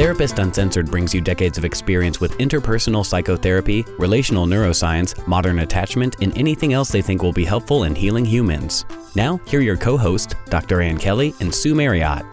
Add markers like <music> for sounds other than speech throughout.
Therapist Uncensored brings you decades of experience with interpersonal psychotherapy, relational neuroscience, modern attachment, and anything else they think will be helpful in healing humans. Now, here are your co hosts, Dr. Ann Kelley and Sue Marriott.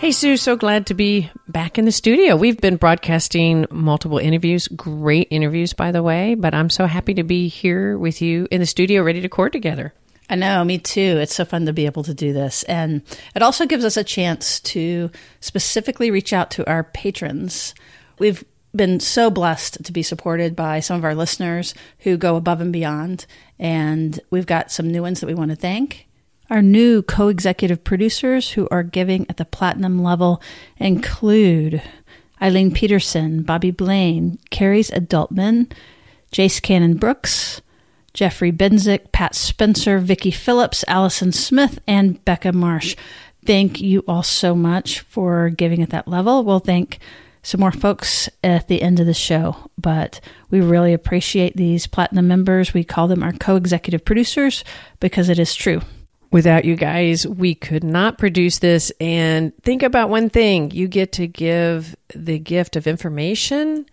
Hey, Sue, so glad to be back in the studio. We've been broadcasting multiple interviews, great interviews, by the way, but I'm so happy to be here with you in the studio ready to record together. I know, me too. It's so fun to be able to do this. And it also gives us a chance to specifically reach out to our patrons. We've been so blessed to be supported by some of our listeners who go above and beyond. And we've got some new ones that we want to thank. Our new co executive producers who are giving at the platinum level include Eileen Peterson, Bobby Blaine, Carrie's Adultman, Jace Cannon Brooks, Jeffrey Benzik, Pat Spencer, Vicki Phillips, Allison Smith, and Becca Marsh. Thank you all so much for giving at that level. We'll thank some more folks at the end of the show, but we really appreciate these platinum members. We call them our co executive producers because it is true. Without you guys, we could not produce this. And think about one thing you get to give the gift of information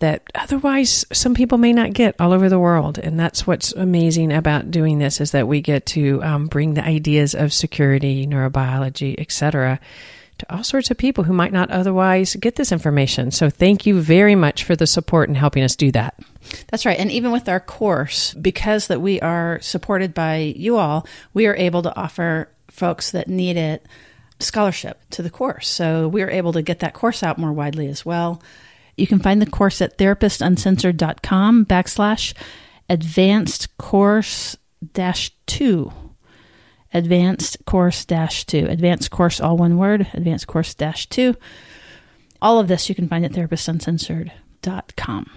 that otherwise some people may not get all over the world. And that's what's amazing about doing this is that we get to um, bring the ideas of security neurobiology etc to all sorts of people who might not otherwise get this information. So thank you very much for the support in helping us do that. That's right. And even with our course because that we are supported by you all we are able to offer folks that need it scholarship to the course. So we are able to get that course out more widely as well you can find the course at therapistuncensored.com backslash advanced course dash two. Advanced course dash two. Advanced course, all one word, advanced course dash two. All of this you can find at therapistuncensored.com.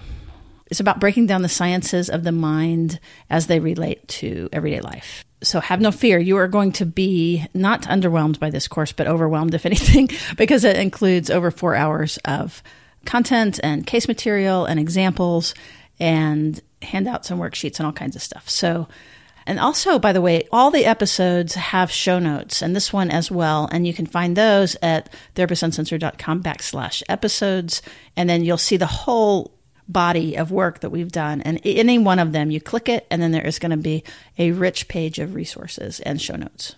It's about breaking down the sciences of the mind as they relate to everyday life. So have no fear. You are going to be not underwhelmed by this course, but overwhelmed, if anything, <laughs> because it includes over four hours of content and case material and examples and handouts and worksheets and all kinds of stuff. So, and also, by the way, all the episodes have show notes and this one as well. And you can find those at therapistuncensored.com backslash episodes. And then you'll see the whole body of work that we've done. And any one of them, you click it, and then there is going to be a rich page of resources and show notes.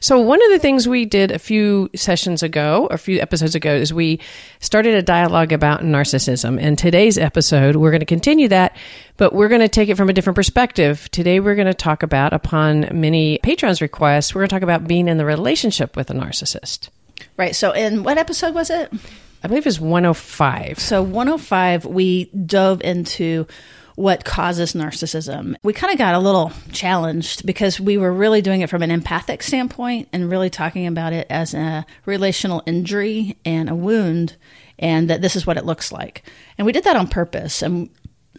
So, one of the things we did a few sessions ago, or a few episodes ago, is we started a dialogue about narcissism. And today's episode, we're going to continue that, but we're going to take it from a different perspective. Today, we're going to talk about, upon many patrons' requests, we're going to talk about being in the relationship with a narcissist. Right. So, in what episode was it? I believe it was 105. So, 105, we dove into what causes narcissism. We kind of got a little challenged because we were really doing it from an empathic standpoint and really talking about it as a relational injury and a wound and that this is what it looks like. And we did that on purpose. And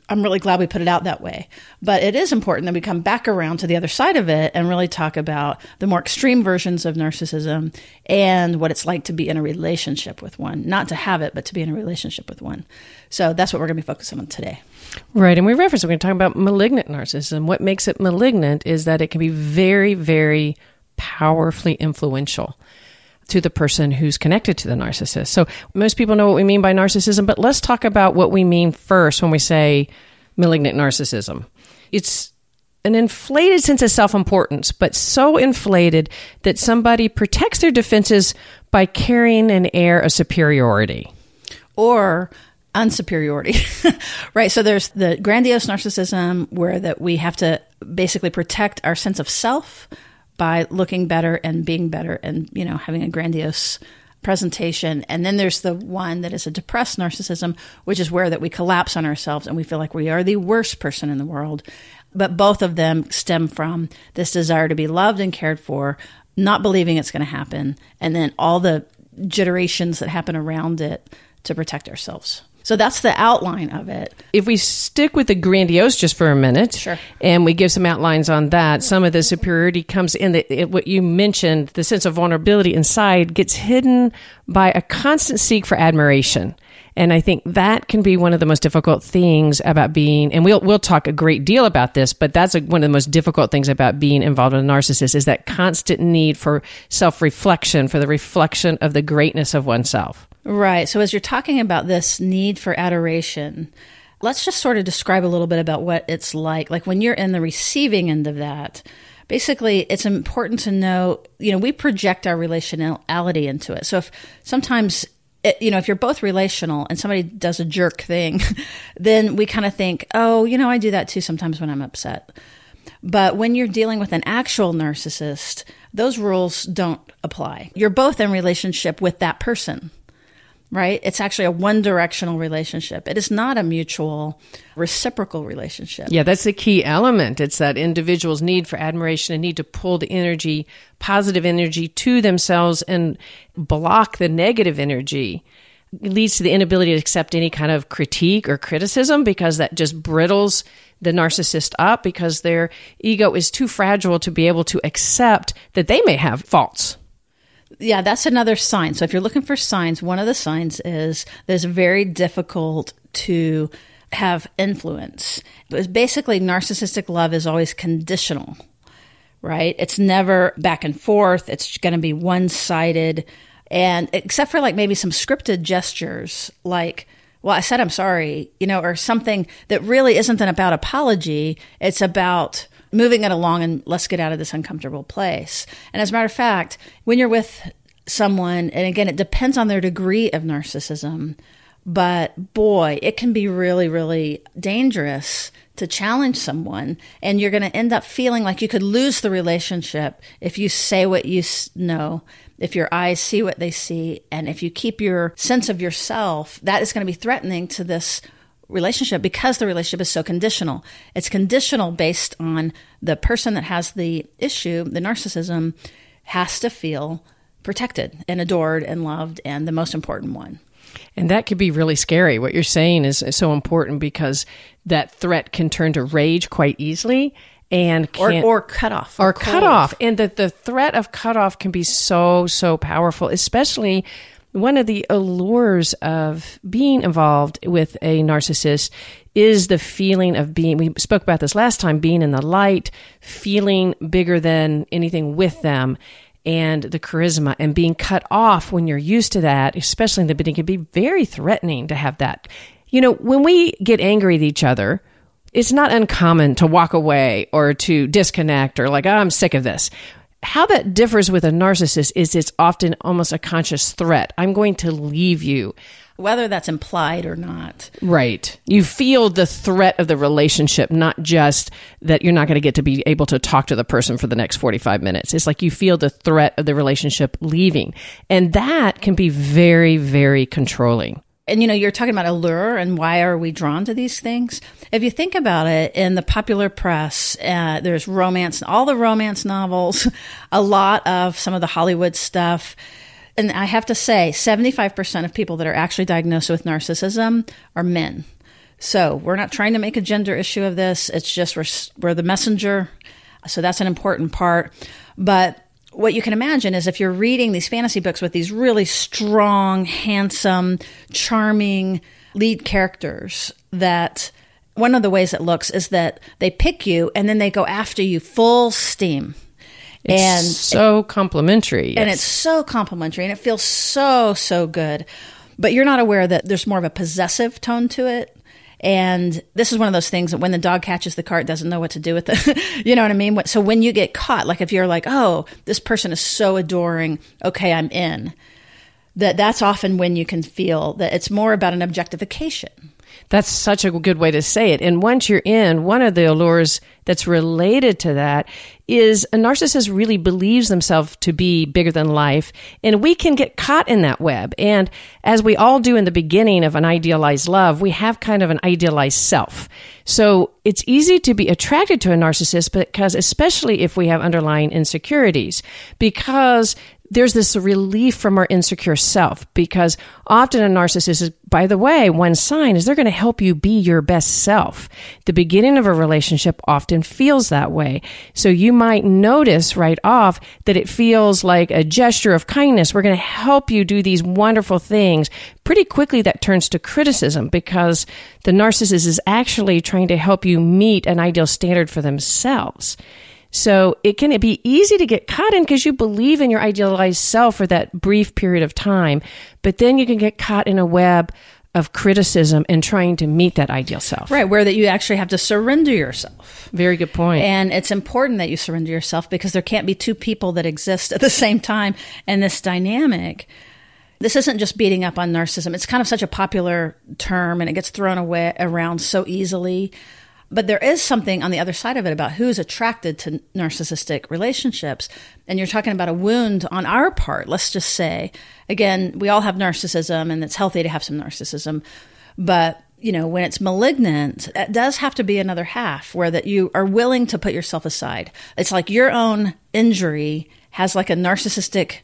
I'm really glad we put it out that way. But it is important that we come back around to the other side of it and really talk about the more extreme versions of narcissism and what it's like to be in a relationship with one. Not to have it, but to be in a relationship with one. So that's what we're going to be focusing on today. Right. And we reference, we're going to talk about malignant narcissism. What makes it malignant is that it can be very, very powerfully influential to the person who's connected to the narcissist. So most people know what we mean by narcissism, but let's talk about what we mean first when we say malignant narcissism. It's an inflated sense of self importance, but so inflated that somebody protects their defenses by carrying an air of superiority. Or unsuperiority, <laughs> right? So there's the grandiose narcissism where that we have to basically protect our sense of self by looking better and being better and, you know, having a grandiose presentation. And then there's the one that is a depressed narcissism, which is where that we collapse on ourselves and we feel like we are the worst person in the world. But both of them stem from this desire to be loved and cared for not believing it's going to happen, and then all the generations that happen around it to protect ourselves. So that's the outline of it. If we stick with the grandiose just for a minute, Sure. and we give some outlines on that, some of the superiority comes in the, it, what you mentioned, the sense of vulnerability inside gets hidden by a constant seek for admiration. And I think that can be one of the most difficult things about being, and we'll, we'll talk a great deal about this, but that's a, one of the most difficult things about being involved with a narcissist is that constant need for self reflection, for the reflection of the greatness of oneself. Right. So as you're talking about this need for adoration, let's just sort of describe a little bit about what it's like. Like when you're in the receiving end of that, basically it's important to know, you know, we project our relationality into it. So if sometimes it, you know, if you're both relational and somebody does a jerk thing, <laughs> then we kind of think, oh, you know, I do that too sometimes when I'm upset. But when you're dealing with an actual narcissist, those rules don't apply. You're both in relationship with that person right? It's actually a one directional relationship. It is not a mutual, reciprocal relationship. Yeah, that's the key element. It's that individual's need for admiration and need to pull the energy, positive energy to themselves and block the negative energy. It leads to the inability to accept any kind of critique or criticism because that just brittles the narcissist up because their ego is too fragile to be able to accept that they may have faults. Yeah, that's another sign. So if you're looking for signs, one of the signs is that it's very difficult to have influence. But basically, narcissistic love is always conditional, right? It's never back and forth. It's going to be one sided. And except for like maybe some scripted gestures, like, well, I said I'm sorry, you know, or something that really isn't an about apology. It's about moving it along and let's get out of this uncomfortable place. And as a matter of fact, when you're with someone, and again, it depends on their degree of narcissism, but boy, it can be really, really dangerous to challenge someone. And you're going to end up feeling like you could lose the relationship if you say what you know, if your eyes see what they see, and if you keep your sense of yourself, that is going to be threatening to this relationship because the relationship is so conditional. It's conditional based on the person that has the issue, the narcissism, has to feel protected and adored and loved and the most important one. And that could be really scary. What you're saying is so important because that threat can turn to rage quite easily and or, or cut off or, or cut off and that the threat of cut off can be so so powerful especially one of the allures of being involved with a narcissist is the feeling of being we spoke about this last time being in the light feeling bigger than anything with them and the charisma and being cut off when you're used to that especially in the beginning can be very threatening to have that. You know when we get angry at each other it's not uncommon to walk away or to disconnect or like oh, i'm sick of this how that differs with a narcissist is it's often almost a conscious threat. I'm going to leave you. Whether that's implied or not. Right. You feel the threat of the relationship, not just that you're not going to get to be able to talk to the person for the next 45 minutes. It's like you feel the threat of the relationship leaving. And that can be very, very controlling and you know you're talking about allure and why are we drawn to these things? If you think about it in the popular press uh, there's romance all the romance novels <laughs> a lot of some of the hollywood stuff. And i have to say 75% of people that are actually diagnosed with narcissism are men. So we're not trying to make a gender issue of this. It's just we're, we're the messenger. So that's an important part. But what you can imagine is if you're reading these fantasy books with these really strong, handsome, charming lead characters, that one of the ways it looks is that they pick you and then they go after you full steam. It's and so complimentary. Yes. And it's so complimentary and it feels so, so good. But you're not aware that there's more of a possessive tone to it and this is one of those things that when the dog catches the cart, doesn't know what to do with it. <laughs> you know what I mean? So when you get caught, like if you're like, oh, this person is so adoring, okay, I'm in. That that's often when you can feel that it's more about an objectification. That's such a good way to say it. And once you're in, one of the allures that's related to that is a narcissist really believes themselves to be bigger than life, and we can get caught in that web. And as we all do in the beginning of an idealized love, we have kind of an idealized self. So it's easy to be attracted to a narcissist because, especially if we have underlying insecurities, because there's this relief from our insecure self because often a narcissist is, by the way, one sign is they're going to help you be your best self. The beginning of a relationship often feels that way. So you might notice right off that it feels like a gesture of kindness. We're going to help you do these wonderful things. Pretty quickly that turns to criticism because the narcissist is actually trying to help you meet an ideal standard for themselves. So it can be easy to get caught in because you believe in your idealized self for that brief period of time, but then you can get caught in a web of criticism and trying to meet that ideal self. Right, where that you actually have to surrender yourself. Very good point. And it's important that you surrender yourself because there can't be two people that exist at the same time in this dynamic. This isn't just beating up on narcissism. It's kind of such a popular term and it gets thrown away around so easily. But there is something on the other side of it about who's attracted to narcissistic relationships. And you're talking about a wound on our part, let's just say. Again, we all have narcissism and it's healthy to have some narcissism. But you know, when it's malignant, it does have to be another half where that you are willing to put yourself aside. It's like your own injury has like a narcissistic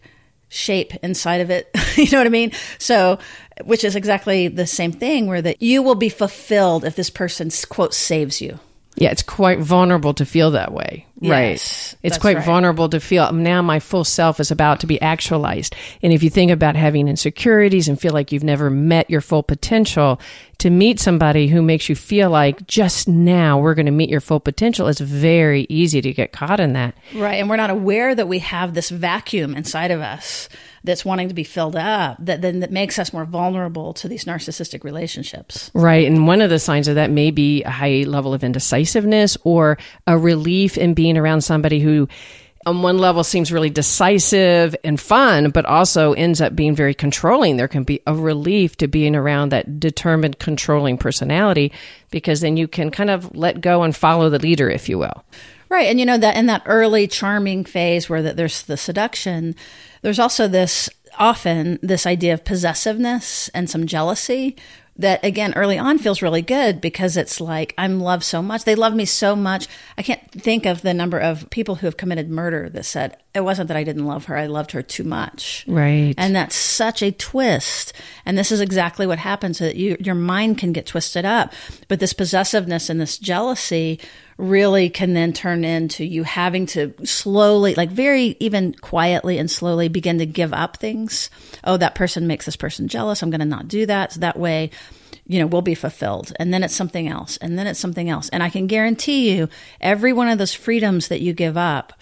shape inside of it. <laughs> you know what I mean? So, which is exactly the same thing where that you will be fulfilled if this person quote saves you. Yeah, it's quite vulnerable to feel that way. Yes, right. It's quite right. vulnerable to feel oh, now my full self is about to be actualized. And if you think about having insecurities and feel like you've never met your full potential, to meet somebody who makes you feel like just now we're going to meet your full potential, it's very easy to get caught in that. Right. And we're not aware that we have this vacuum inside of us that's wanting to be filled up that then that makes us more vulnerable to these narcissistic relationships. Right. And one of the signs of that may be a high level of indecisiveness or a relief in being around somebody who on one level seems really decisive and fun, but also ends up being very controlling. There can be a relief to being around that determined, controlling personality because then you can kind of let go and follow the leader, if you will. Right. And you know that in that early charming phase where that there's the seduction, there's also this often this idea of possessiveness and some jealousy that again early on feels really good because it's like I'm loved so much. They love me so much. I can't think of the number of people who have committed murder that said it wasn't that I didn't love her, I loved her too much. Right. And that's such a twist. And this is exactly what happens that you your mind can get twisted up. But this possessiveness and this jealousy really can then turn into you having to slowly, like very even quietly and slowly begin to give up things. Oh, that person makes this person jealous. I'm going to not do that. So that way, you know, we'll be fulfilled. And then it's something else. And then it's something else. And I can guarantee you, every one of those freedoms that you give up,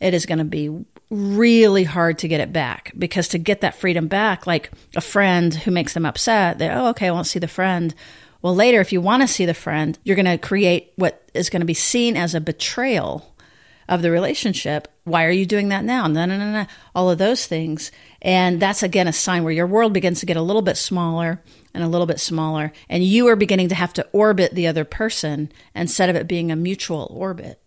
it is going to be really hard to get it back because to get that freedom back, like a friend who makes them upset, they, oh, okay, I won't see the friend. Well, later, if you want to see the friend, you're going to create what is going to be seen as a betrayal of the relationship. Why are you doing that now? No, no, no, no. All of those things. And that's again a sign where your world begins to get a little bit smaller and a little bit smaller. And you are beginning to have to orbit the other person instead of it being a mutual orbit.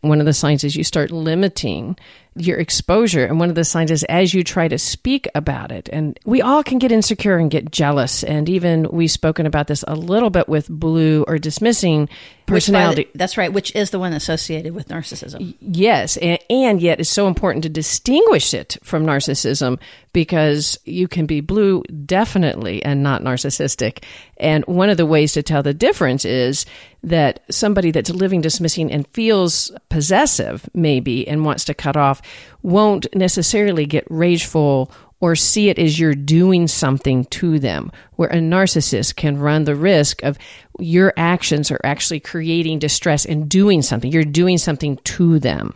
One of the signs is you start limiting your exposure. And one of the signs is as you try to speak about it. And we all can get insecure and get jealous. And even we've spoken about this a little bit with blue or dismissing personality. The, that's right, which is the one associated with narcissism. Yes. And, and yet it's so important to distinguish it from narcissism because you can be blue definitely and not narcissistic. And one of the ways to tell the difference is that somebody that's living dismissing and feels possessive, maybe, and wants to cut off, won't necessarily get rageful or see it as you're doing something to them, where a narcissist can run the risk of your actions are actually creating distress and doing something. You're doing something to them.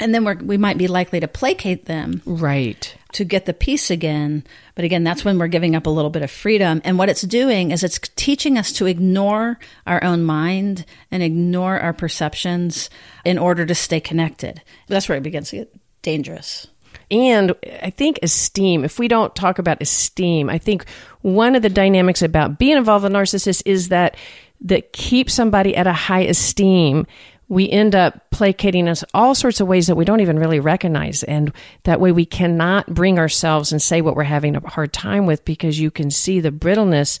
And then we're, we might be likely to placate them. Right. To get the peace again. But again, that's when we're giving up a little bit of freedom. And what it's doing is it's teaching us to ignore our own mind and ignore our perceptions in order to stay connected. That's where it begins to get dangerous. And I think esteem, if we don't talk about esteem, I think one of the dynamics about being involved with a narcissist is that that keeps somebody at a high esteem we end up placating us all sorts of ways that we don't even really recognize. And that way we cannot bring ourselves and say what we're having a hard time with because you can see the brittleness.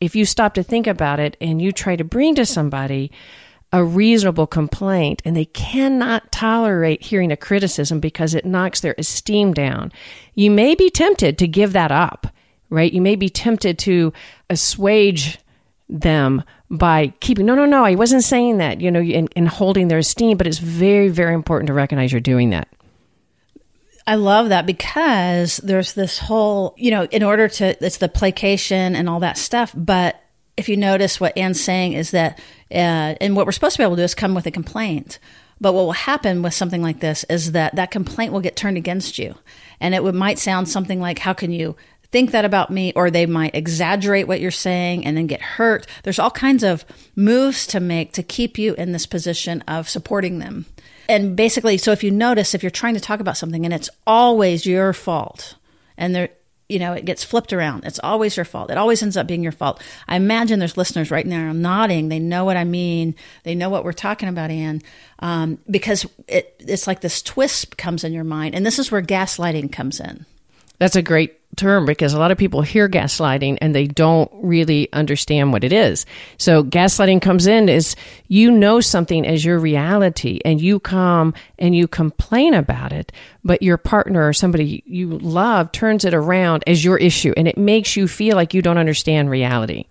If you stop to think about it and you try to bring to somebody a reasonable complaint and they cannot tolerate hearing a criticism because it knocks their esteem down, you may be tempted to give that up, right? You may be tempted to assuage them by keeping no no no i wasn't saying that you know and, and holding their esteem but it's very very important to recognize you're doing that I love that because there's this whole, you know, in order to, it's the placation and all that stuff. But if you notice what Ann's saying is that, uh, and what we're supposed to be able to do is come with a complaint. But what will happen with something like this is that that complaint will get turned against you. And it would, might sound something like, how can you think that about me, or they might exaggerate what you're saying and then get hurt. There's all kinds of moves to make to keep you in this position of supporting them. And basically, so if you notice, if you're trying to talk about something and it's always your fault, and there, you know, it gets flipped around. It's always your fault. It always ends up being your fault. I imagine there's listeners right now nodding. They know what I mean. They know what we're talking about, Ann, um, because it, it's like this twist comes in your mind. And this is where gaslighting comes in. That's a great term because a lot of people hear gaslighting and they don't really understand what it is. So gaslighting comes in is you know something as your reality and you come and you complain about it, but your partner or somebody you love turns it around as your issue and it makes you feel like you don't understand reality.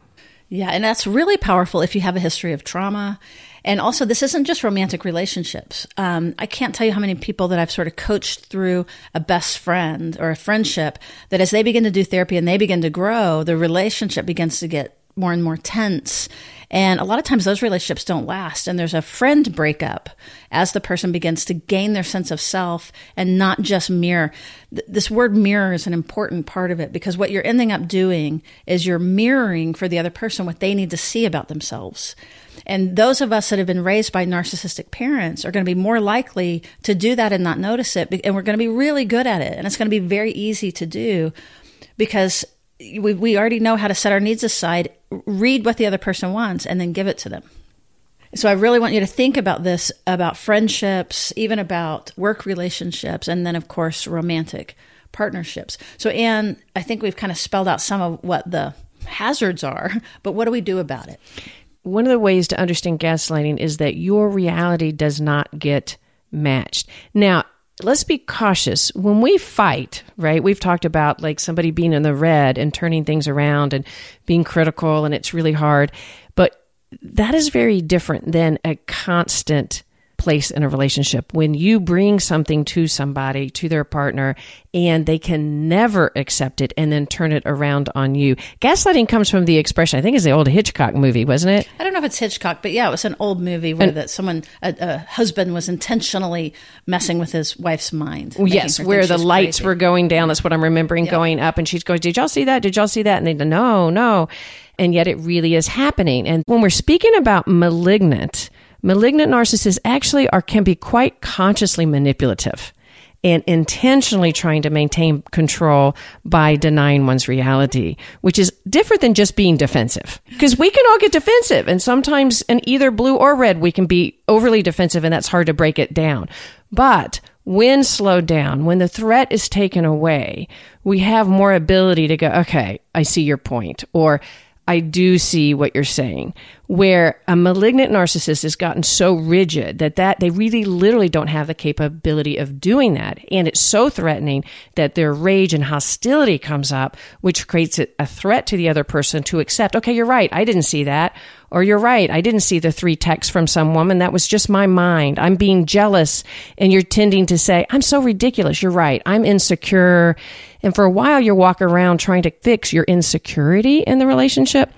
Yeah, and that's really powerful if you have a history of trauma and also, this isn't just romantic relationships. Um, I can't tell you how many people that I've sort of coached through a best friend or a friendship that as they begin to do therapy and they begin to grow, the relationship begins to get more and more tense. And a lot of times those relationships don't last. And there's a friend breakup as the person begins to gain their sense of self and not just mirror. This word mirror is an important part of it because what you're ending up doing is you're mirroring for the other person what they need to see about themselves. And those of us that have been raised by narcissistic parents are going to be more likely to do that and not notice it. And we're going to be really good at it. And it's going to be very easy to do because we, we already know how to set our needs aside, read what the other person wants, and then give it to them. So I really want you to think about this about friendships, even about work relationships, and then, of course, romantic partnerships. So, Ann, I think we've kind of spelled out some of what the hazards are, but what do we do about it? One of the ways to understand gaslighting is that your reality does not get matched. Now, let's be cautious. When we fight, right, we've talked about like somebody being in the red and turning things around and being critical, and it's really hard. But that is very different than a constant place in a relationship when you bring something to somebody, to their partner, and they can never accept it and then turn it around on you. Gaslighting comes from the expression, I think it's the old Hitchcock movie, wasn't it? I don't know if it's Hitchcock, but yeah, it was an old movie where and, that someone, a, a, husband was intentionally messing with his wife's mind. Yes, where the lights crazy. were going down. That's what I'm remembering going up. And she's going, Did y'all see that? Did y'all see that? And they, go, No, no. And yet it really is happening. And when we're speaking about malignant, Malignant narcissists actually are can be quite consciously manipulative and intentionally trying to maintain control by denying one's reality, which is different than just being defensive. Because we can all get defensive, and sometimes in either blue or red, we can be overly defensive, and that's hard to break it down. But when slowed down, when the threat is taken away, we have more ability to go, okay, I see your point, or I do see what you're saying. Where a malignant narcissist has gotten so rigid that that they really literally don't have the capability of doing that, and it's so threatening that their rage and hostility comes up, which creates a threat to the other person to accept. Okay, you're right. I didn't see that, or you're right. I didn't see the three texts from some woman. That was just my mind. I'm being jealous, and you're tending to say, "I'm so ridiculous." You're right. I'm insecure and for a while, you're walking around trying to fix your insecurity in the relationship.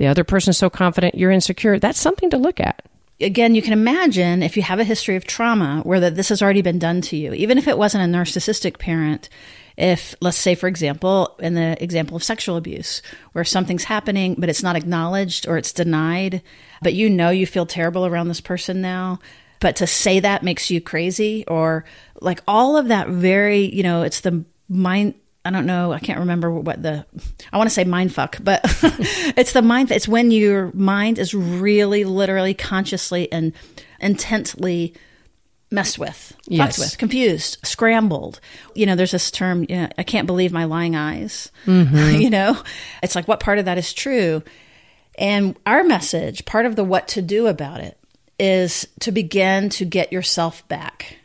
The other person's so confident you're insecure. That's something to look at. Again, you can imagine if you have a history of trauma where that this has already been done to you, even if it wasn't a narcissistic parent, if let's say for example in the example of sexual abuse where something's happening but it's not acknowledged or it's denied but you know you feel terrible around this person now but to say that makes you crazy or like all of that very you know it's the mind I don't know. I can't remember what the. I want to say mind fuck, but <laughs> it's the mind. It's when your mind is really, literally, consciously, and intently messed with, Yes. fucked with, confused, scrambled. You know, there's this term, you know, I can't believe my lying eyes. Mm-hmm. <laughs> you know, it's like what part of that is true? And our message, part of the what to do about it, is to begin to get yourself back.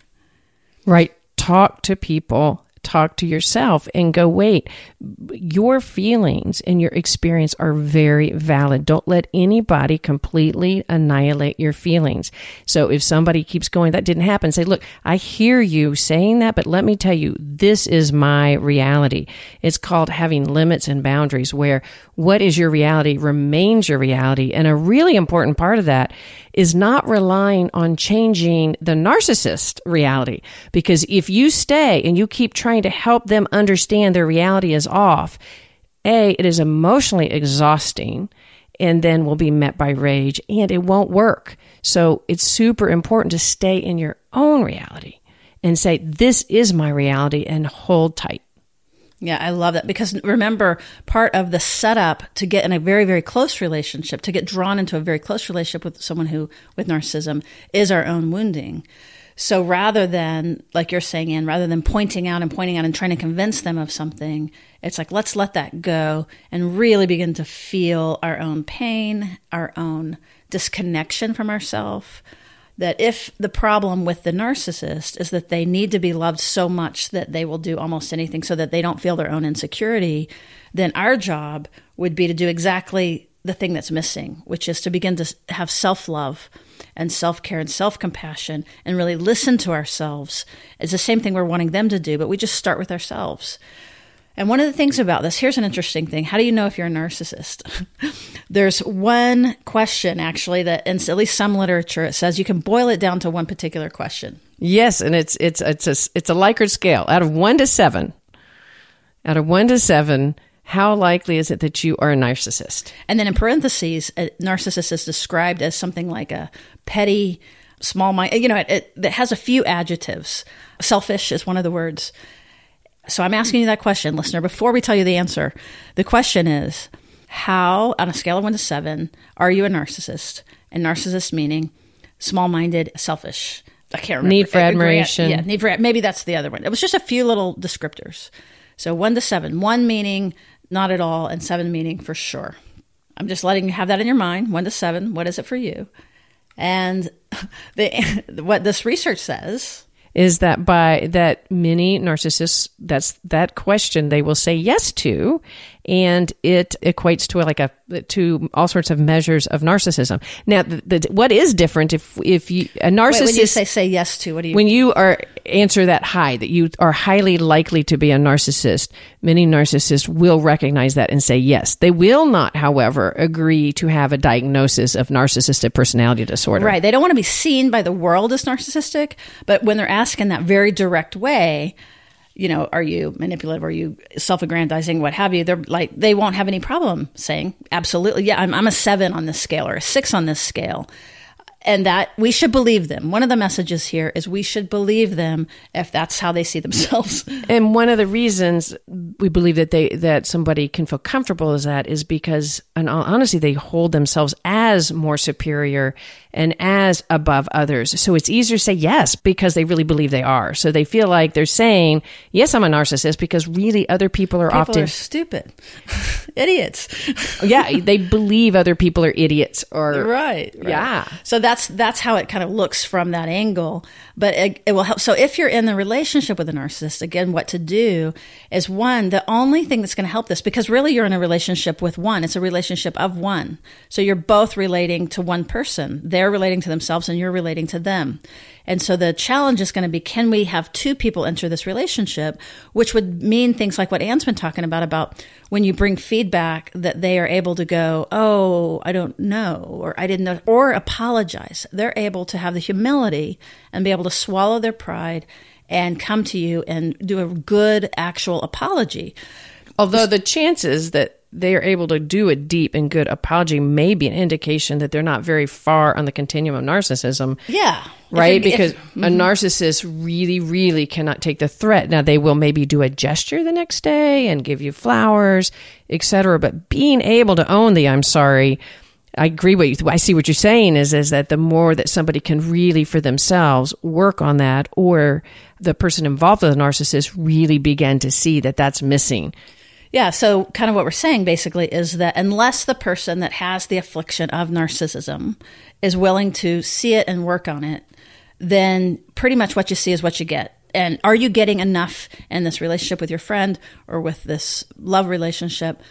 Right. Talk to people, talk to yourself, and go, wait, your feelings and your experience are very valid. Don't let anybody completely annihilate your feelings. So if somebody keeps going, that didn't happen, say, look, I hear you saying that, but let me tell you, this is my reality. It's called having limits and boundaries where what is your reality remains your reality. And a really important part of that is not relying on changing the narcissist reality. Because if you stay and you keep trying to help them understand their reality is off, A, it is emotionally exhausting and then will be met by rage and it won't work. So it's super important to stay in your own reality and say, this is my reality and hold tight. Yeah, I love that because remember, part of the setup to get in a very, very close relationship, to get drawn into a very close relationship with someone who with narcissism is our own wounding. So rather than, like you're saying, Ann, rather than pointing out and pointing out and trying to convince them of something, it's like, let's let that go and really begin to feel our own pain, our own disconnection from ourselves. That if the problem with the narcissist is that they need to be loved so much that they will do almost anything so that they don't feel their own insecurity, then our job would be to do exactly the thing that's missing, which is to begin to have self love and self care and self compassion and really listen to ourselves. It's the same thing we're wanting them to do, but we just start with ourselves. And one of the things about this, here's an interesting thing. How do you know if you're a narcissist? <laughs> There's one question actually that in at least some literature it says you can boil it down to one particular question. Yes, and it's it's it's a it's a Likert scale out of one to seven. Out of one to seven, how likely is it that you are a narcissist? And then in parentheses, a narcissist is described as something like a petty, small mind. You know, it, it, has a few adjectives. Selfish is one of the words. So I'm asking you that question, listener, before we tell you the answer. The question is how, on a scale of one to seven, are you a narcissist? And narcissist meaning small minded, selfish. I can't remember. Need for admiration. Yeah, need for maybe that's the other one. It was just a few little descriptors. So one to seven. One meaning not at all, and seven meaning for sure. I'm just letting you have that in your mind. One to seven. What is it for you? And <laughs> the, <laughs> what this research says Is that by that many narcissists that's that question they will say yes to, and it equates to like a to all sorts of measures of narcissism. Now, the, the, what is different if if you a narcissist Wait, you say say yes to, what do you? when you are answer that high that you are highly likely to be a narcissist many narcissists will recognize that and say yes they will not however agree to have a diagnosis of narcissistic personality disorder Right. They don't want to be seen by the world as narcissistic, but when they're asked in that very direct way, you know, are you manipulative? Are you self aggrandizing? What have you? They're like, they won't have any problem saying, absolutely. Yeah, I'm, I'm a seven on this scale or a six on this scale. And that we should believe them. One of the messages here is we should believe them if that's how they see themselves. <laughs> and one of the reasons we believe that they that somebody can feel comfortable as that is because and honestly they hold themselves as more superior and as above others so it's easier to say yes because they really believe they are so they feel like they're saying yes i'm a narcissist because really other people are People often are stupid, <laughs> idiots. yeah they believe other people are idiots or <laughs> right, right. Yeah. so that's that's that's how it kind of looks from that angle. But it, it will help. So if you're in the relationship with a narcissist again what to do is one the only thing that's going to help this because really you're in a relationship with one it's a relationship of one. So you're both relating to one person. They're relating to themselves and you're relating to them and so the challenge is going to be can we have two people enter this relationship, which would mean things like what Ann's been talking about about when you bring feedback that they are able to go, "Oh, I don't know," or "I didn't know," or apologize. They're able to have the humility and be able to swallow their pride and come to you and do a good actual apology. although the chances that they are able to do a deep and good apology may be an indication that they're not very far on the continuum of narcissism Yeah. right? If because if- a mm-hmm. narcissist really, really cannot take the threat. Now they will maybe do a gesture the next day and give you flowers, etc. But being able to own the "I'm sorry," I agree with you. I see what you're saying is is that the more that somebody can really for themselves work on that, or the person involved with the narcissist really begin to see that that's missing. Yeah, so kind of what we're saying basically is that unless the person that has the affliction of narcissism is willing to see it and work on it, then pretty much what you see is what you get. And are you getting enough in this relationship with your friend or with this love relationship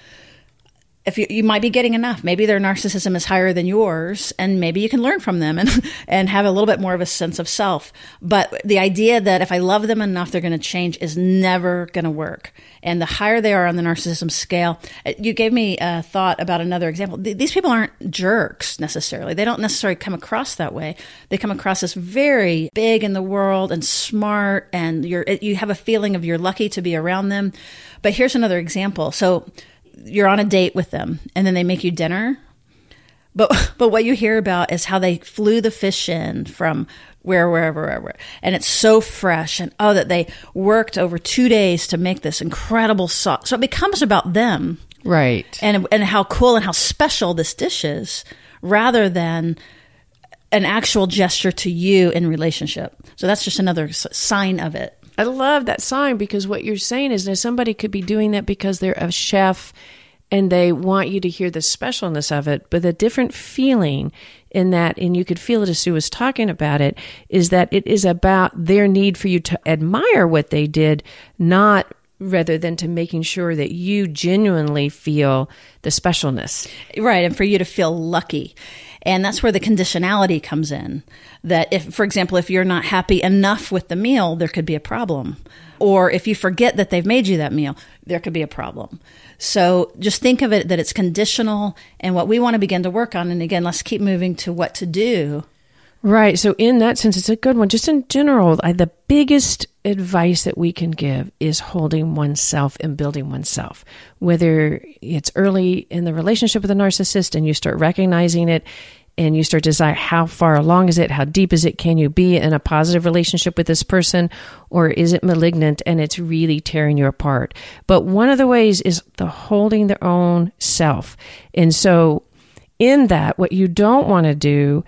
if you, you might be getting enough. Maybe their narcissism is higher than yours and maybe you can learn from them and, <laughs> and have a little bit more of a sense of self. But the idea that if i love them enough they're going to change is never going to work. And the higher they are on the narcissism scale uh, you gave me a thought about another example. These people aren't jerks necessarily. They don't necessarily come across that way. They come across as very big in the world and smart and you're you have a feeling of you're lucky to be around them. But here's another example. So you're on a date with them and then they make you dinner. But <laughs> but what you hear about is how they flew the fish in from where wherever wherever and it's so fresh and oh that they worked over 2 days to make this incredible sauce. So it becomes about them. Right. And and how cool and how special this dish is rather than an actual gesture to you in relationship. So that's just another sign of it. I love that sign because what you're saying is that somebody could be doing that because they're a chef and they want you to hear the specialness of it, but a different feeling in that, and you could feel it as Sue was talking about it, is that it is about their need for you to admire what they did, not rather than to making sure that you genuinely feel the specialness. Right, and for you to feel lucky. And that's where the conditionality comes in. That if, for example, if you're not happy enough with the meal, there could be a problem. Or if you forget that they've made you that meal, there could be a problem. So just think of it that it's conditional and what we want to begin to work on. And again, let's keep moving to what to do. Right. So, in that sense, it's a good one. Just in general, I, the biggest advice that we can give is holding oneself and building oneself. Whether it's early in the relationship with a narcissist and you start recognizing it and you start to decide how far along is it, how deep is it, can you be in a positive relationship with this person, or is it malignant and it's really tearing you apart? But one of the ways is the holding their own self. And so in that, what you don't want to do,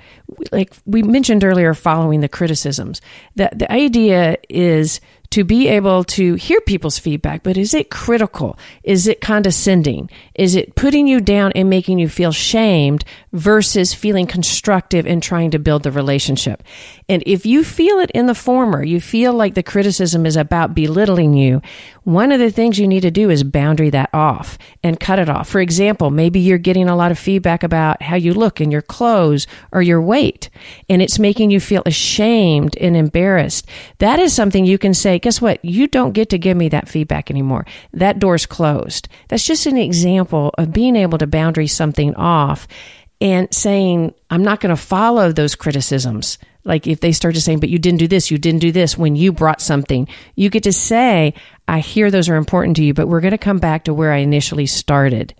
like we mentioned earlier, following the criticisms, that the idea is to be able to hear people's feedback, but is it critical? Is it condescending? Is it putting you down and making you feel shamed versus feeling constructive and trying to build the relationship? And if you feel it in the former, you feel like the criticism is about belittling you, one of the things you need to do is boundary that off and cut it off. For example, maybe you're getting a lot of feedback about how you look in your clothes or your weight, and it's making you feel ashamed and embarrassed. That is something you can say, guess what? You don't get to give me that feedback anymore. That door's closed. That's just an example of being able to boundary something off and saying, I'm not going to follow those criticisms. Like if they start to saying, but you didn't do this, you didn't do this when you brought something, you get to say, I hear those are important to you, but we're going to come back to where I initially started.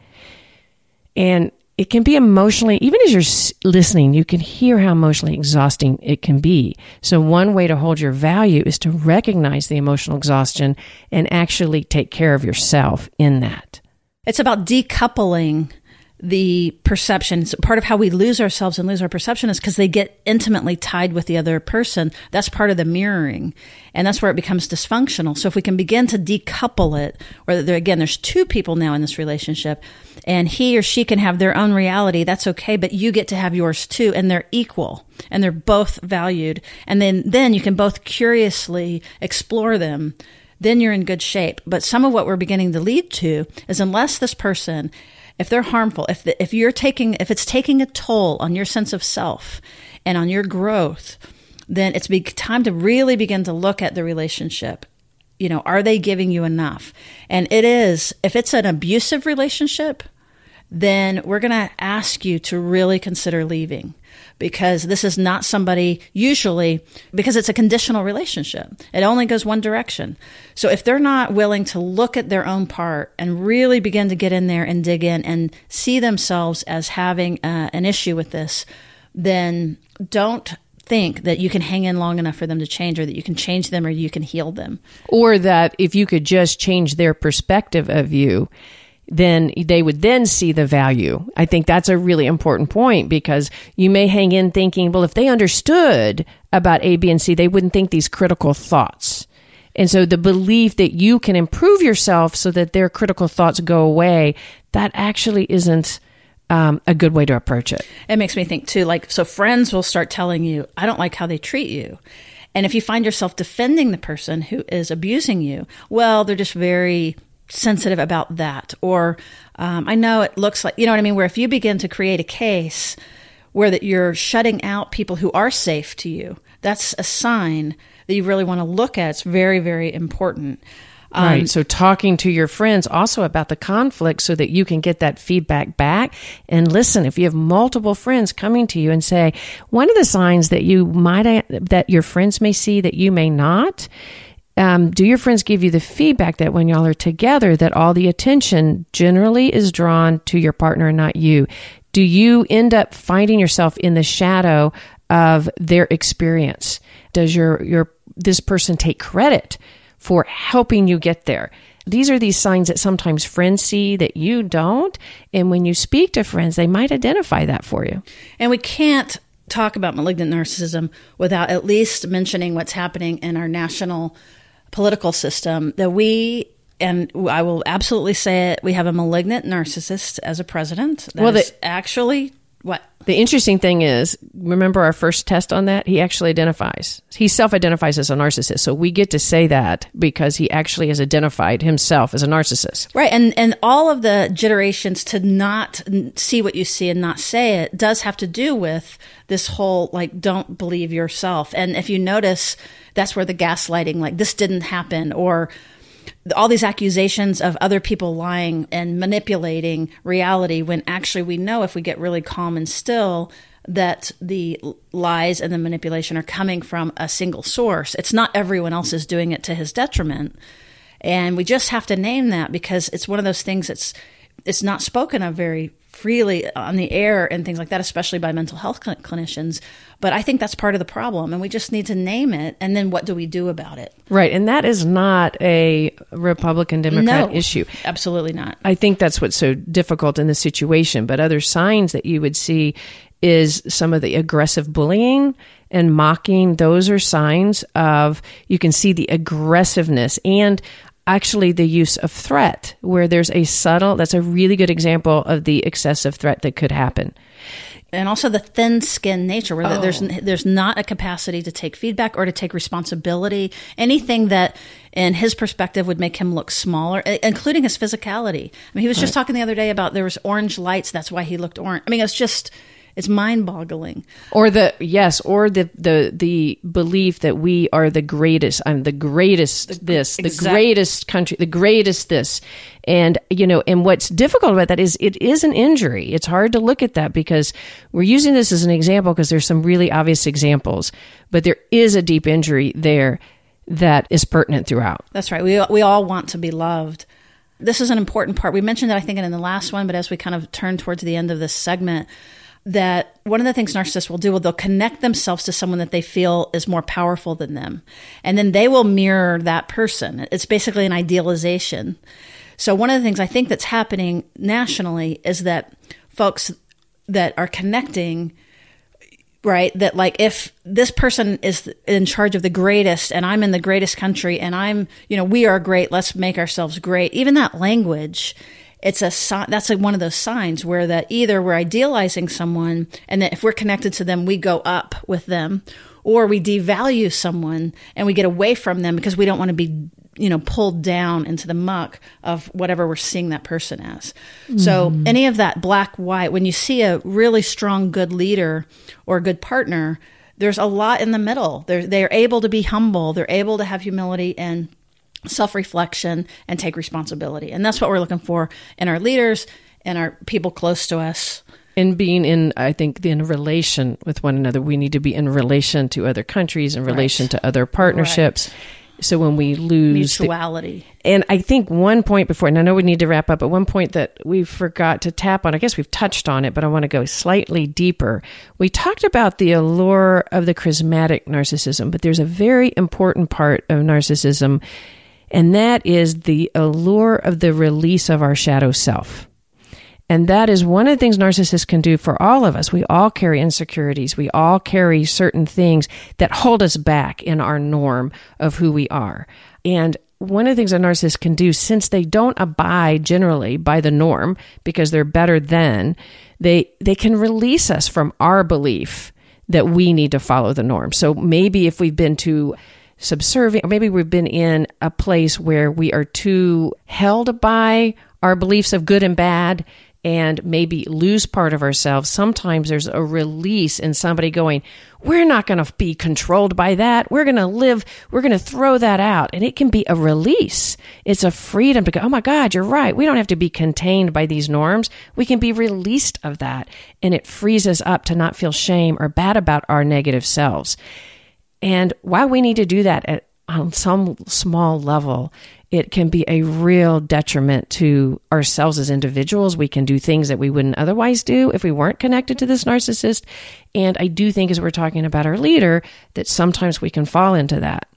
And it can be emotionally, even as you're listening, you can hear how emotionally exhausting it can be. So, one way to hold your value is to recognize the emotional exhaustion and actually take care of yourself in that. It's about decoupling the perception. So part of how we lose ourselves and lose our perception is because they get intimately tied with the other person. That's part of the mirroring. And that's where it becomes dysfunctional. So if we can begin to decouple it, where there, again, there's two people now in this relationship and he or she can have their own reality, that's okay, but you get to have yours too. And they're equal and they're both valued. And then, then you can both curiously explore them then you're in good shape. But some of what we're beginning to lead to is unless this person if they're harmful, if the, if you're taking if it's taking a toll on your sense of self and on your growth, then it's be, time to really begin to look at the relationship. You know, are they giving you enough? And it is if it's an abusive relationship, then we're going to ask you to really consider leaving because this is not somebody usually because it's a conditional relationship. It only goes one direction. So if they're not willing to look at their own part and really begin to get in there and dig in and see themselves as having uh, an issue with this, then don't think that you can hang in long enough for them to change or that you can change them or you can heal them. Or that if you could just change their perspective of you, then they would then see the value. I think that's a really important point because you may hang in thinking, well, if they understood about A, B, and C, they wouldn't think these critical thoughts. And so the belief that you can improve yourself so that their critical thoughts go away, that actually isn't um, a good way to approach it. It makes me think too, like, so friends will start telling you, I don't like how they treat you. And if you find yourself defending the person who is abusing you, well, they're just very sensitive about that. Or um, I know it looks like, you know what I mean? Where if you begin to create a case where that you're shutting out people who are safe to you, that's a sign that you really want to look at. It's very, very important. Um, right. So talking to your friends also about the conflict so that you can get that feedback back. And listen, if you have multiple friends coming to you and say, one of the signs that you might, that your friends may see that you may not, um, do your friends give you the feedback that when y'all are together, that all the attention generally is drawn to your partner and not you? Do you end up finding yourself in the shadow of their experience? Does your, your, this person take credit for helping you get there? These are these signs that sometimes friends see that you don't. And when you speak to friends, they might identify that for you. And we can't talk about malignant narcissism without at least mentioning what's happening in our national political system that we and I will absolutely say it. We have a malignant narcissist as a president. That well, actually what? The interesting thing is, remember our first test on that? He actually identifies. He self identifies as a narcissist. So we get to say that because he actually has identified himself as a narcissist. Right. And, and all of the generations to not see what you see and not say it does have to do with this whole, like, don't believe yourself. And if you notice, that's where the gaslighting, like, this didn't happen or, all these accusations of other people lying and manipulating reality when actually we know if we get really calm and still that the lies and the manipulation are coming from a single source. It's not everyone else is doing it to his detriment. And we just have to name that because it's one of those things that's it's not spoken of very freely on the air and things like that, especially by mental health cl- clinicians. But I think that's part of the problem, and we just need to name it. And then what do we do about it? Right, and that is not a Republican Democrat no, issue. Absolutely not. I think that's what's so difficult in this situation. But other signs that you would see is some of the aggressive bullying and mocking. Those are signs of you can see the aggressiveness and actually the use of threat, where there's a subtle, that's a really good example of the excessive threat that could happen. And also the thin-skinned nature, where oh. there's there's not a capacity to take feedback or to take responsibility. Anything that, in his perspective, would make him look smaller, including his physicality. I mean, he was just talking the other day about there was orange lights. That's why he looked orange. I mean, it's just it's mind-boggling. Or the yes, or the the the belief that we are the greatest. I'm the greatest. The, this, exact- the greatest country, the greatest this, and you know, and what's difficult about that is it is an injury. It's hard to look at that because we're using this as an example because there's some really obvious examples, but there is a deep injury there that is pertinent throughout. That's right. We we all want to be loved. This is an important part. We mentioned that I think in the last one, but as we kind of turn towards the end of this segment, that one of the things narcissists will do will they'll connect themselves to someone that they feel is more powerful than them. And then they will mirror that person. It's basically an idealization. So one of the things i think that's happening nationally is that folks that are connecting right that like if this person is in charge of the greatest and i'm in the greatest country and i'm you know we are great let's make ourselves great. Even that language it's a sign that's like one of those signs where that either we're idealizing someone and that if we're connected to them we go up with them or we devalue someone and we get away from them because we don't want to be you know pulled down into the muck of whatever we're seeing that person as. Mm. so any of that black white when you see a really strong good leader or a good partner there's a lot in the middle. They're they're able to be humble. They're able to have humility and self reflection, and take responsibility. And that's what we're looking for in our leaders and our people close to us. In being in, I think, in relation with one another, we need to be in relation to other countries, in relation right. to other partnerships. Right. So when we lose mutuality, the, and I think one point before, and I know we need to wrap up, but one point that we forgot to tap on, I guess we've touched on it, but I want to go slightly deeper. We talked about the allure of the charismatic narcissism, but there's a very important part of narcissism And that is the allure of the release of our shadow self. And that is one of the things narcissists can do for all of us. We all carry insecurities. We all carry certain things that hold us back in our norm of who we are. And one of the things a narcissist can do, since they don't abide generally by the norm because they're better than, they, they can release us from our belief that we need to follow the norm. So maybe if we've been too subservient, or maybe we've been in a place where we are too held by our beliefs of good and bad and maybe lose part of ourselves, sometimes there's a release in somebody going, We're not going to be controlled by that. We're going to live, we're going to throw that out. And it can be a release. It's a freedom to go, Oh my God, you're right. We don't have to be contained by these norms. We can be released of that. And it frees us up to not feel shame or bad about our negative selves. And while we need to do that at, on some small level, it can be a real detriment to ourselves as individuals. We can do things that we wouldn't otherwise do if we weren't connected to this narcissist. And I do think, as we're talking about our leader, that sometimes we can fall into that.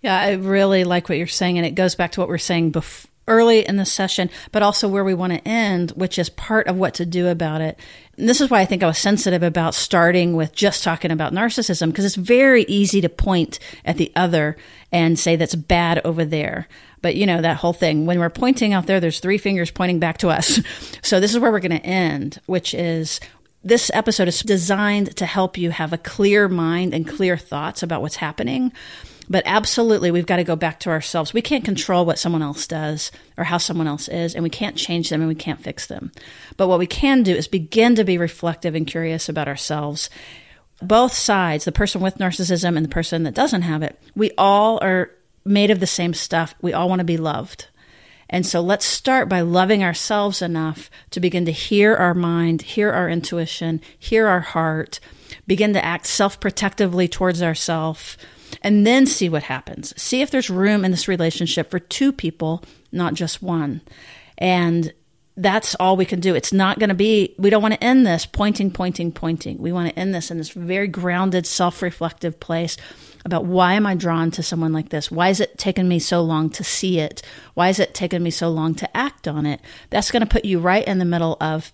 Yeah, I really like what you're saying. And it goes back to what we are saying before early in the session, but also where we want to end, which is part of what to do about it. And this is why I think I was sensitive about starting with just talking about narcissism, because it's very easy to point at the other and say that's bad over there. But you know, that whole thing, when we're pointing out there, there's three fingers pointing back to us. <laughs> so this is where we're going to end, which is this episode is designed to help you have a clear mind and clear thoughts about what's happening. But absolutely, we've got to go back to ourselves. We can't control what someone else does or how someone else is, and we can't change them and we can't fix them. But what we can do is begin to be reflective and curious about ourselves. Both sides, the person with narcissism and the person that doesn't have it, we all are made of the same stuff. We all want to be loved. And so let's start by loving ourselves enough to begin to hear our mind, hear our intuition, hear our heart, begin to act self protectively towards ourselves and then see what happens. See if there's room in this relationship for two people, not just one. And that's all we can do. It's not going to be, we don't want to end this pointing, pointing, pointing. We want to end this in this very grounded, self reflective place about why am I drawn to someone like this? Why is it taken me so long to see it? Why is it taken me so long to act on it? That's going to put you right in the middle of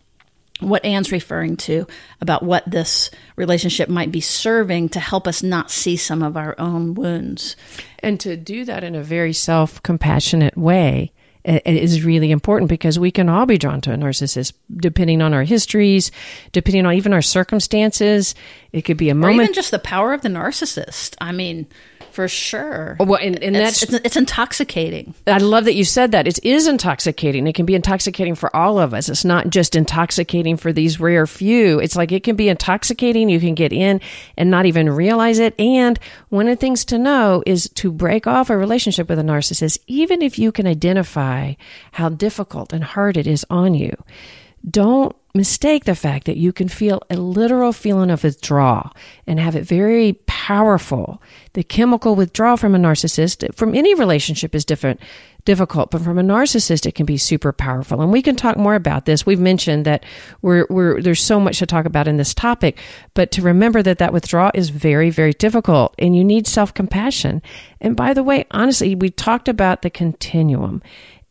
what Ann's referring to about what this relationship might be serving to help us not see some of our own wounds. And to do that in a very self compassionate way is really important because we can all be drawn to a narcissist depending on our histories, depending on even our circumstances. It could be a moment. Or even just the power of the narcissist. I mean, for sure. Well, and, and that's it's, it's, intoxicating. I love that you said that. It is intoxicating. It can be intoxicating for all of us. It's not just intoxicating for these rare few. It's like it can be intoxicating. You can get in and not even realize it. And one of the things to know is to break off a relationship with a narcissist, even if you can identify how difficult and hard it is on you. Don't mistake the fact that you can feel a literal feeling of withdrawal and have it very powerful. The chemical withdrawal from a narcissist, from any relationship, is different, difficult, but from a narcissist, it can be super powerful. And we can talk more about this. We've mentioned that we're, we're, there's so much to talk about in this topic, but to remember that that withdrawal is very, very difficult and you need self compassion. And by the way, honestly, we talked about the continuum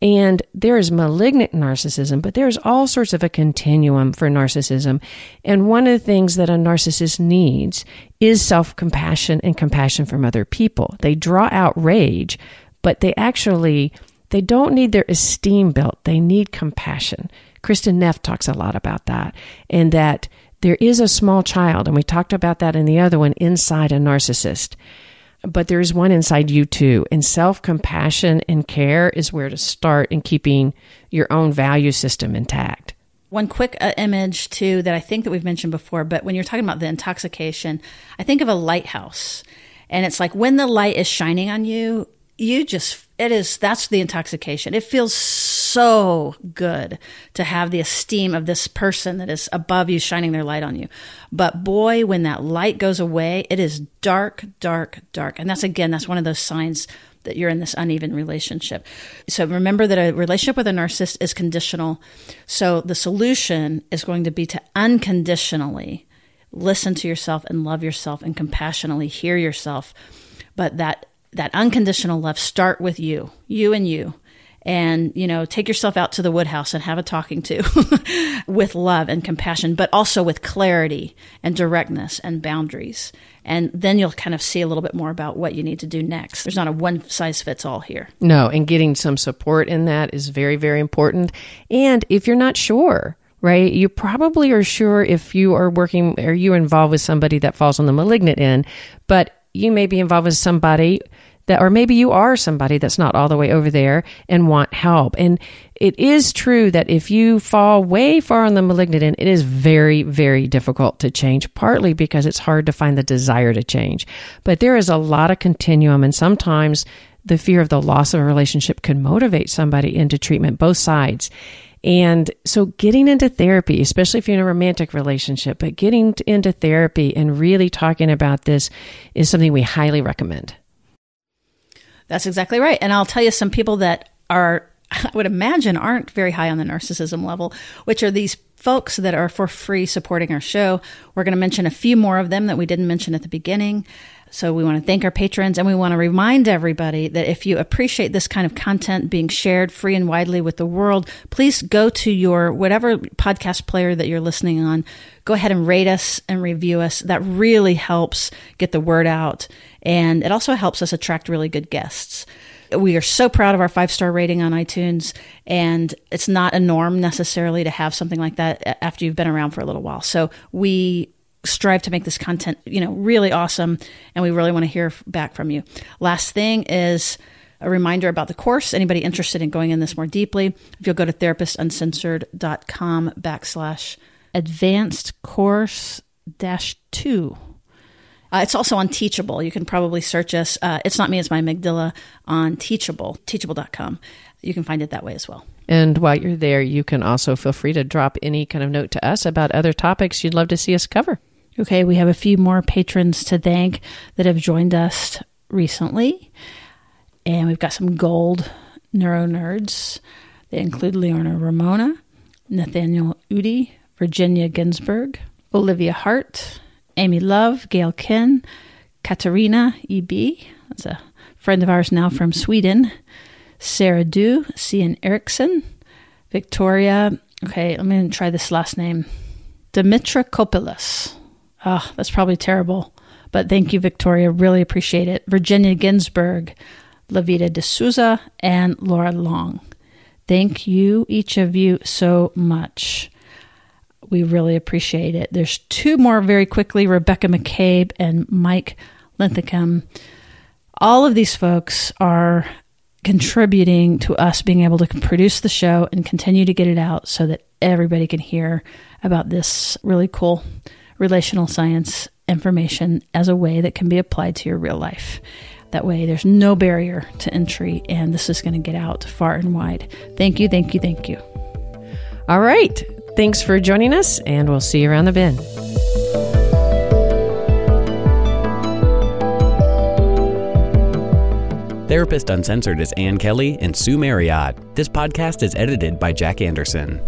and there is malignant narcissism, but there's all sorts of a continuum for narcissism. And one of the things that a narcissist needs is self compassion and compassion from other people. They draw out rage, but they actually they don't need their esteem built. They need compassion. Kristin Neff talks a lot about that, and that there is a small child, and we talked about that in the other one inside a narcissist but there's one inside you too. And self compassion and care is where to start in keeping your own value system intact. One quick uh, image too that I think that we've mentioned before, but when you're talking about the intoxication, I think of a lighthouse. And it's like when the light is shining on you, you just it is that's the intoxication it feels so good to have the esteem of this person that is above you shining their light on you. But boy when that light goes away it is dark dark dark. And that's again that's one of those signs that you're in this uneven relationship. So remember that a relationship with a narcissist is conditional. So the solution is going to be to unconditionally listen to yourself and love yourself and compassionately hear yourself. But that that unconditional love start with you, you and you. And, you know, take yourself out to the woodhouse and have a talking to <laughs> with love and compassion, but also with clarity and directness and boundaries. And then you'll kind of see a little bit more about what you need to do next. There's not a one size fits all here. No, and getting some support in that is very, very important. And if you're not sure, right? You probably are sure if you are working or you're involved with somebody that falls on the malignant end, but you may be involved with somebody that, or maybe you are somebody that's not all the way over there and want help. And it is true that if you fall way far on the malignant end, it is very, very difficult to change, partly because it's hard to find the desire to change. But there is a lot of continuum, and sometimes the fear of the loss of a relationship can motivate somebody into treatment, both sides. And so getting into therapy, especially if you're in a romantic relationship, but getting into therapy and really talking about this is something we highly recommend. That's exactly right. And I'll tell you some people that are, <laughs> I would imagine, aren't very high on the narcissism level, which are these folks that are for free supporting our show. We're going to mention a few more of them that we didn't mention at the beginning. So we want to thank our patrons and we want to remind everybody that if you appreciate this kind of content being shared free and widely with the world, please go to your whatever podcast player that you're listening on. Go ahead and rate us and review us. That really helps get the word out. And it also helps us attract really good guests. We are so proud of our five star rating on iTunes, and it's not a norm necessarily to have something like that after you've been around for a little while. So we strive to make this content, you know, really awesome. And we really want to hear back from you. Last thing is a reminder about the course. Anybody interested in going in this more deeply, if you'll go to therapistuncensored.com backslash advanced course dash two. Uh, it's also on Teachable. You can probably search us. Uh, it's not me, it's my amygdala on Teachable, teachable.com. You can find it that way as well. And while you're there, you can also feel free to drop any kind of note to us about other topics you'd love to see us cover. Okay, we have a few more patrons to thank that have joined us recently. And we've got some gold neuro nerds. They include Leona Ramona, Nathaniel Udi, Virginia Ginsburg, Olivia Hart, Amy Love, Gail Ken, Katarina E.B., that's a friend of ours now from Sweden, Sarah Du, Cian Erickson, Victoria, okay, going to try this last name, Dimitra Kopilas. Oh, that's probably terrible. But thank you, Victoria. Really appreciate it. Virginia Ginsburg, Lavita de Souza, and Laura Long. Thank you, each of you, so much. We really appreciate it. There's two more very quickly Rebecca McCabe and Mike Linthicum. All of these folks are contributing to us being able to produce the show and continue to get it out so that everybody can hear about this really cool relational science information as a way that can be applied to your real life. That way, there's no barrier to entry, and this is going to get out far and wide. Thank you, thank you, thank you. All right. Thanks for joining us, and we'll see you around the bend. Therapist Uncensored is Ann Kelley and Sue Marriott. This podcast is edited by Jack Anderson.